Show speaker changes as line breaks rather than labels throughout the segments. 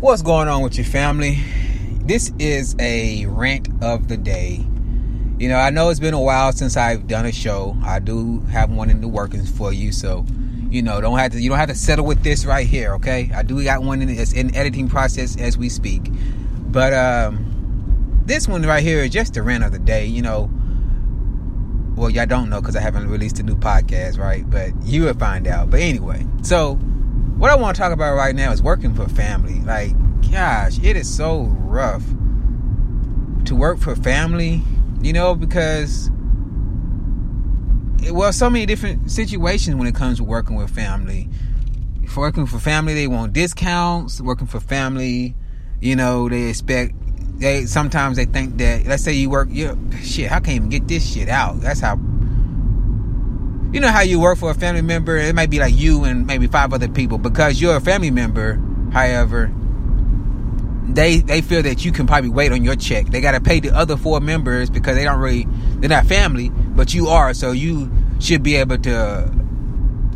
What's going on with your family? This is a rant of the day. You know, I know it's been a while since I've done a show. I do have one in the workings for you, so you know, don't have to you don't have to settle with this right here, okay? I do got one in it's in editing process as we speak. But um this one right here is just the rant of the day, you know. Well, y'all don't know because I haven't released a new podcast, right? But you will find out. But anyway, so what I want to talk about right now is working for family. Like, gosh, it is so rough to work for family, you know, because eh, well, so many different situations when it comes to working with family. Working for family, they want discounts. Working for family, you know, they expect. They sometimes they think that let's say you work, you shit, I can't even get this shit out. That's how. You know how you work for a family member. It might be like you and maybe five other people because you're a family member. However, they they feel that you can probably wait on your check. They got to pay the other four members because they don't really they're not family, but you are. So you should be able to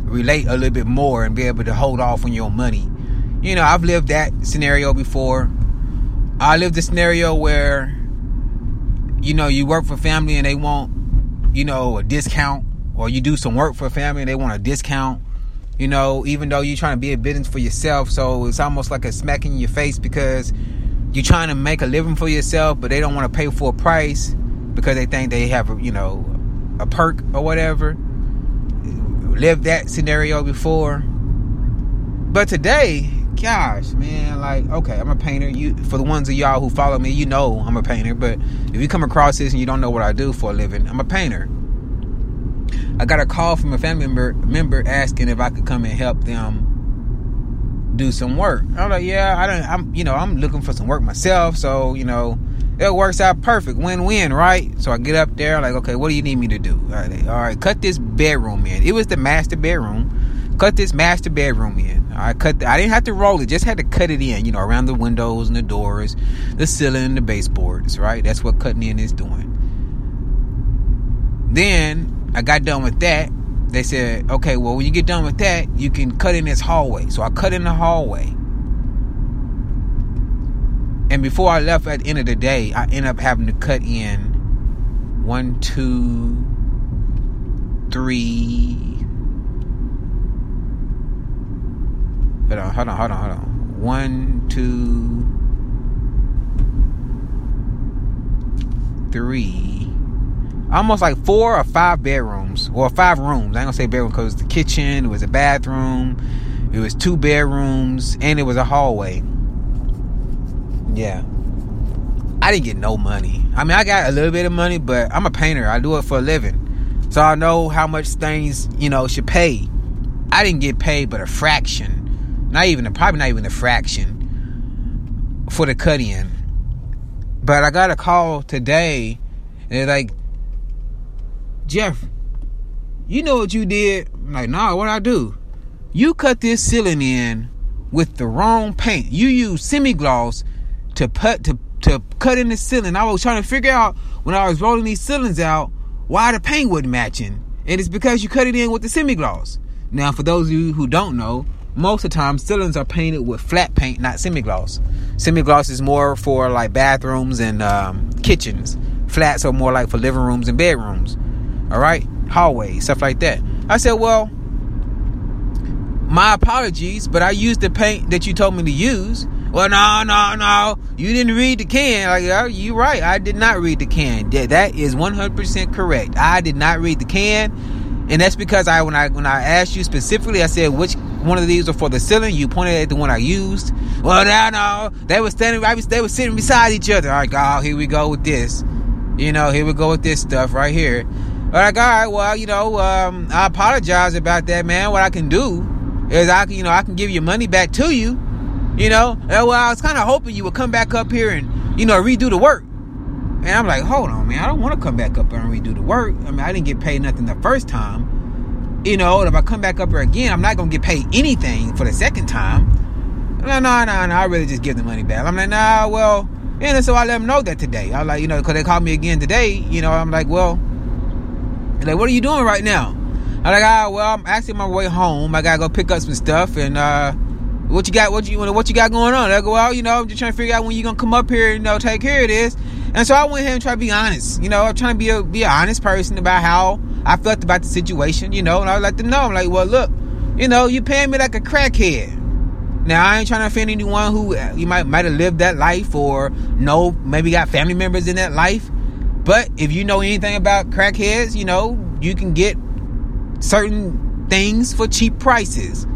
relate a little bit more and be able to hold off on your money. You know, I've lived that scenario before. I lived a scenario where you know you work for family and they want you know a discount, or you do some work for a family and they want a discount you know, even though you're trying to be a business for yourself. So it's almost like a smack in your face because you're trying to make a living for yourself, but they don't want to pay full price because they think they have, you know, a perk or whatever. Lived that scenario before. But today, gosh, man, like, okay, I'm a painter. You for the ones of y'all who follow me, you know I'm a painter. But if you come across this and you don't know what I do for a living, I'm a painter. I got a call from a family member member asking if I could come and help them do some work. I'm like, yeah, I don't. I'm you know I'm looking for some work myself, so you know it works out perfect, win win, right? So I get up there, like, okay, what do you need me to do? All right, all right cut this bedroom in. It was the master bedroom. Cut this master bedroom in. I cut. The, I didn't have to roll it; just had to cut it in. You know, around the windows and the doors, the ceiling, and the baseboards. Right. That's what cutting in is doing. Then I got done with that. They said, okay, well, when you get done with that, you can cut in this hallway. So I cut in the hallway. And before I left at the end of the day, I ended up having to cut in one, two, three. Hold on, hold on, hold on, hold on. One, two, three almost like four or five bedrooms or five rooms. I ain't gonna say bedroom because the kitchen, it was a bathroom, it was two bedrooms, and it was a hallway. Yeah. I didn't get no money. I mean, I got a little bit of money, but I'm a painter. I do it for a living. So I know how much things, you know, should pay. I didn't get paid but a fraction. Not even, probably not even a fraction for the cut in. But I got a call today, and they're like, Jeff, you know what you did? I'm like, nah, what I do? You cut this ceiling in with the wrong paint. You use semi-gloss to put to to cut in the ceiling. I was trying to figure out when I was rolling these ceilings out why the paint wasn't matching. And it's because you cut it in with the semi-gloss. Now, for those of you who don't know, most of the time ceilings are painted with flat paint, not semi-gloss. Semi-gloss is more for like bathrooms and um, kitchens. Flats are more like for living rooms and bedrooms all right, hallway, stuff like that. I said, well, my apologies, but I used the paint that you told me to use. Well, no, no, no, you didn't read the can. Like, oh, you right, I did not read the can. Yeah, that is 100% correct. I did not read the can, and that's because I when I when I asked you specifically, I said which one of these are for the ceiling. You pointed at the one I used. Well, no, no, they were standing right. They were sitting beside each other. All right, oh, here we go with this. You know, here we go with this stuff right here like, all right, well, you know, um, I apologize about that, man. What I can do is I can, you know, I can give your money back to you. You know, and, well, I was kind of hoping you would come back up here and, you know, redo the work. And I'm like, hold on, man. I don't want to come back up here and redo the work. I mean, I didn't get paid nothing the first time. You know, if I come back up here again, I'm not gonna get paid anything for the second time. No, no, no, no. I really just give the money back. I'm like, nah, well, and so I let them know that today. I was like, you know, because they called me again today. You know, I'm like, well, like, what are you doing right now? I'm like, ah, well, I'm actually on my way home. I gotta go pick up some stuff, and uh, what you got? What you what you got going on? I go, well, you know, I'm just trying to figure out when you gonna come up here and you know take care of this. And so I went ahead and tried to be honest. You know, I'm trying to be a be an honest person about how I felt about the situation. You know, and I would like to know. I'm like, well, look, you know, you paying me like a crackhead. Now I ain't trying to offend anyone who you might might have lived that life or know maybe got family members in that life. But if you know anything about crackheads, you know you can get certain things for cheap prices.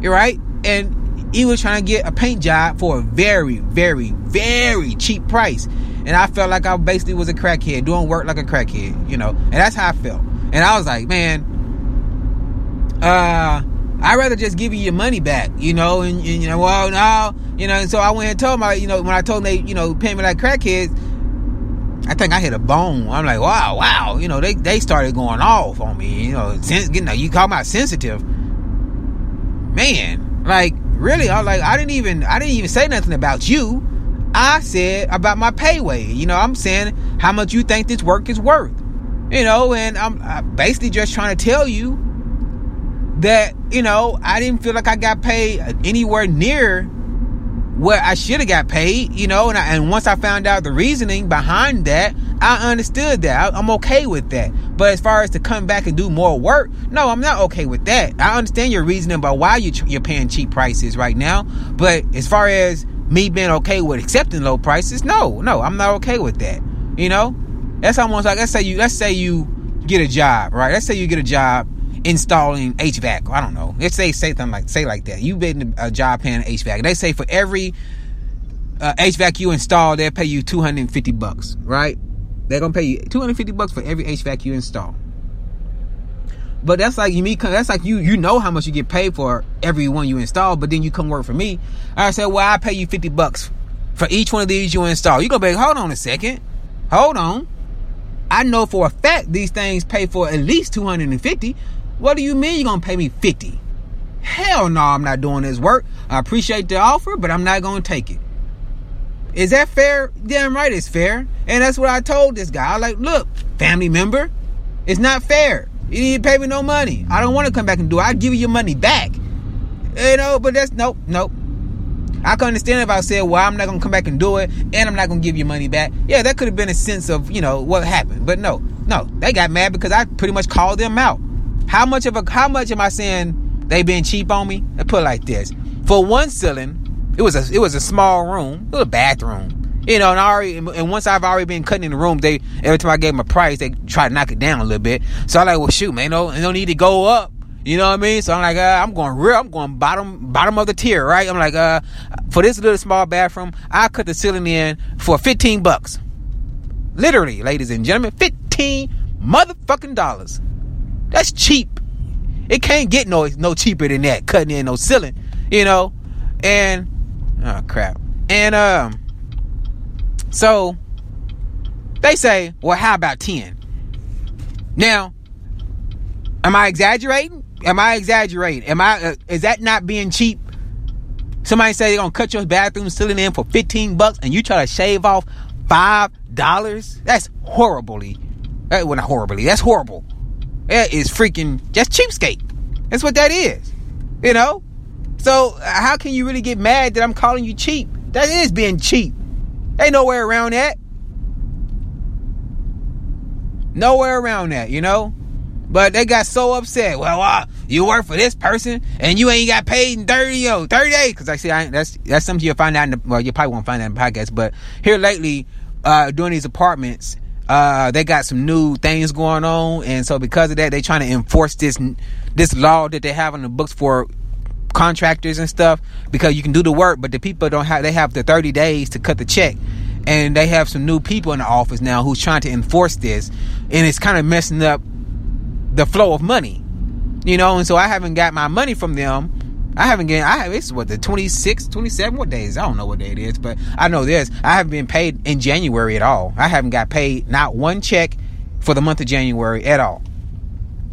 You're right, and he was trying to get a paint job for a very, very, very cheap price. And I felt like I basically was a crackhead doing work like a crackhead, you know. And that's how I felt. And I was like, man, uh I'd rather just give you your money back, you know, and, and you know, well, no, you know, and so I went and told my, you know, when I told them they, you know, pay me like crackheads, I think I hit a bone. I'm like, wow, wow, you know, they they started going off on me, you know, you know, you call my sensitive, man, like really, I like, I didn't even, I didn't even say nothing about you. I said about my payway. You know, I'm saying how much you think this work is worth. You know, and I'm, I'm basically just trying to tell you that you know I didn't feel like I got paid anywhere near what I should have got paid, you know, and, I, and once I found out the reasoning behind that, I understood that. I, I'm okay with that. But as far as to come back and do more work, no, I'm not okay with that. I understand your reasoning about why you, you're paying cheap prices right now, but as far as me being okay with accepting low prices, no, no, I'm not okay with that. You know, that's almost like let's say you let's say you get a job, right? Let's say you get a job installing HVAC. I don't know. Let's say say something like say like that. You've been a job paying HVAC. They say for every uh, HVAC you install, they'll pay you 250 bucks, right? They're gonna pay you 250 bucks for every HVAC you install. But that's like you me. That's like you. You know how much you get paid for every one you install, but then you come work for me. I said, well, I pay you 50 bucks for each one of these you install. You gonna be, hold on a second, hold on. I know for a fact these things pay for at least 250. What do you mean you're gonna pay me 50? Hell no, I'm not doing this work. I appreciate the offer, but I'm not gonna take it. Is that fair? Damn right it's fair. And that's what I told this guy. I like, look, family member, it's not fair. You didn't pay me no money. I don't want to come back and do it. I'll give you your money back. You know, but that's nope, nope. I can understand if I said, well, I'm not gonna come back and do it, and I'm not gonna give you money back. Yeah, that could have been a sense of, you know, what happened. But no, no, they got mad because I pretty much called them out. How much of a how much am I saying they been cheap on me? I put like this. For one ceiling, it was a it was a small room, a bathroom. You know, and I already and once I've already been cutting in the room, they every time I gave them a price, they try to knock it down a little bit. So I'm like, well, shoot, man, no, no need to go up. You know what I mean? So I'm like, uh, I'm going real, I'm going bottom, bottom of the tier, right? I'm like, uh, for this little small bathroom, I cut the ceiling in for 15 bucks. Literally, ladies and gentlemen, 15 motherfucking dollars. That's cheap. It can't get no no cheaper than that. Cutting in no ceiling, you know. And oh crap. And um, so they say, well, how about ten? Now, am I exaggerating? Am I exaggerating? Am I? Uh, is that not being cheap? Somebody say they're gonna cut your bathroom ceiling in for fifteen bucks, and you try to shave off five dollars? That's horribly. That well, not horribly. That's horrible. That is freaking just cheapskate. That's what that is. You know? So how can you really get mad that I'm calling you cheap? That is being cheap. Ain't nowhere around that. Nowhere around that, you know? But they got so upset. Well, uh, you work for this person and you ain't got paid in 30, yo, 30 days. Because I see, I, that's that's something you'll find out in the, well, you probably won't find out in the podcast. But here lately, uh, doing these apartments, uh, they got some new things going on, and so because of that, they're trying to enforce this this law that they have on the books for contractors and stuff. Because you can do the work, but the people don't have. They have the thirty days to cut the check, and they have some new people in the office now who's trying to enforce this, and it's kind of messing up the flow of money, you know. And so I haven't got my money from them I haven't getting. I have. It's what the 26, 27. What days? I don't know what day it is, but I know this. I haven't been paid in January at all. I haven't got paid not one check for the month of January at all.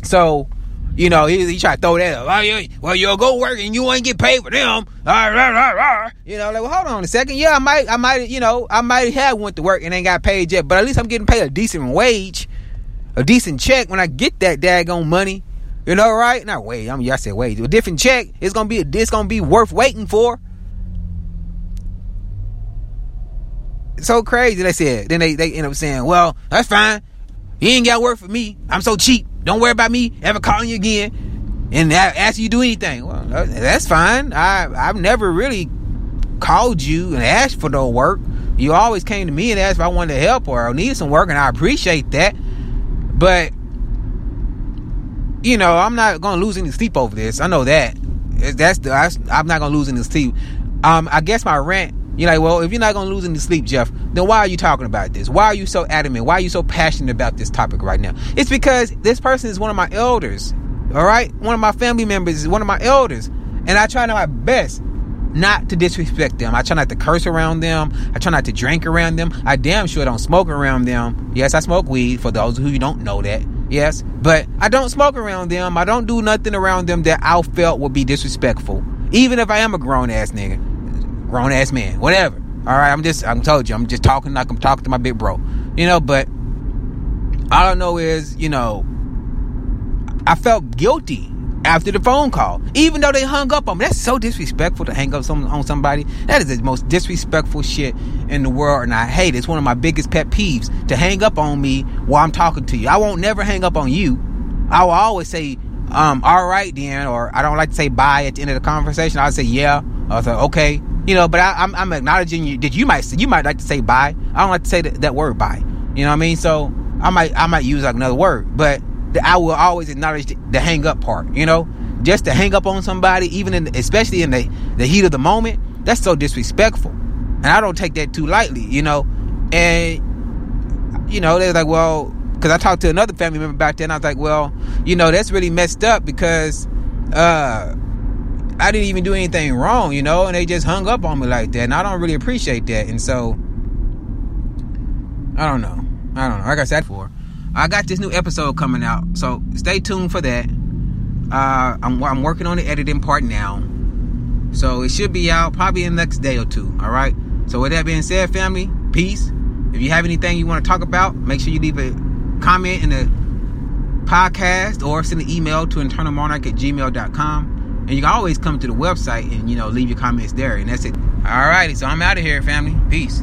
So, you know, he, he tried to throw that up. Well, you'll go work and you ain't get paid for them. You know, like, well, hold on a second. Yeah, I might, I might, you know, I might have went to work and ain't got paid yet, but at least I'm getting paid a decent wage, a decent check when I get that daggone money. You know, right? Not wait. I mean, I said wait. A different check. It's gonna be. a. It's gonna be worth waiting for. so crazy. They said. Then they they end up saying, "Well, that's fine. You ain't got work for me. I'm so cheap. Don't worry about me ever calling you again and ask you to do anything." Well, uh, that's fine. I I've never really called you and asked for no work. You always came to me and asked if I wanted to help or needed some work, and I appreciate that. But you know, I'm not gonna lose any sleep over this. I know that. That's the. I'm not gonna lose any sleep. Um, I guess my rant you're like, well, if you're not gonna lose any sleep, Jeff, then why are you talking about this? Why are you so adamant? Why are you so passionate about this topic right now? It's because this person is one of my elders. All right, one of my family members is one of my elders, and I try my best not to disrespect them. I try not to curse around them. I try not to drink around them. I damn sure don't smoke around them. Yes, I smoke weed. For those who don't know that, yes, but I don't smoke around them. I don't do nothing around them that I felt would be disrespectful, even if I am a grown ass nigga grown ass man, whatever. All right, I'm just, I'm told you, I'm just talking like I'm talking to my big bro, you know. But all I know is, you know, I felt guilty after the phone call, even though they hung up on me. That's so disrespectful to hang up on somebody. That is the most disrespectful shit in the world, and I hate it. It's one of my biggest pet peeves to hang up on me while I'm talking to you. I won't never hang up on you. I will always say, um, all right then, or I don't like to say bye at the end of the conversation. I'll say yeah. I'll say okay you know, but I, am acknowledging you that you might you might like to say bye. I don't like to say that, that word bye. You know what I mean? So I might I might use like another word, but I will always acknowledge the, hang up part. You know, just to hang up on somebody, even in especially in the the heat of the moment, that's so disrespectful, and I don't take that too lightly. You know, and you know they're like, well, because I talked to another family member back then, I was like, well, you know, that's really messed up because. uh I didn't even do anything wrong, you know, and they just hung up on me like that. And I don't really appreciate that. And so, I don't know. I don't know. Like I said before, I got this new episode coming out. So stay tuned for that. Uh, I'm, I'm working on the editing part now. So it should be out probably in the next day or two. All right. So with that being said, family, peace. If you have anything you want to talk about, make sure you leave a comment in the podcast or send an email to internalmonarch at gmail.com. And you can always come to the website and, you know, leave your comments there. And that's it. All righty. So I'm out of here, family. Peace.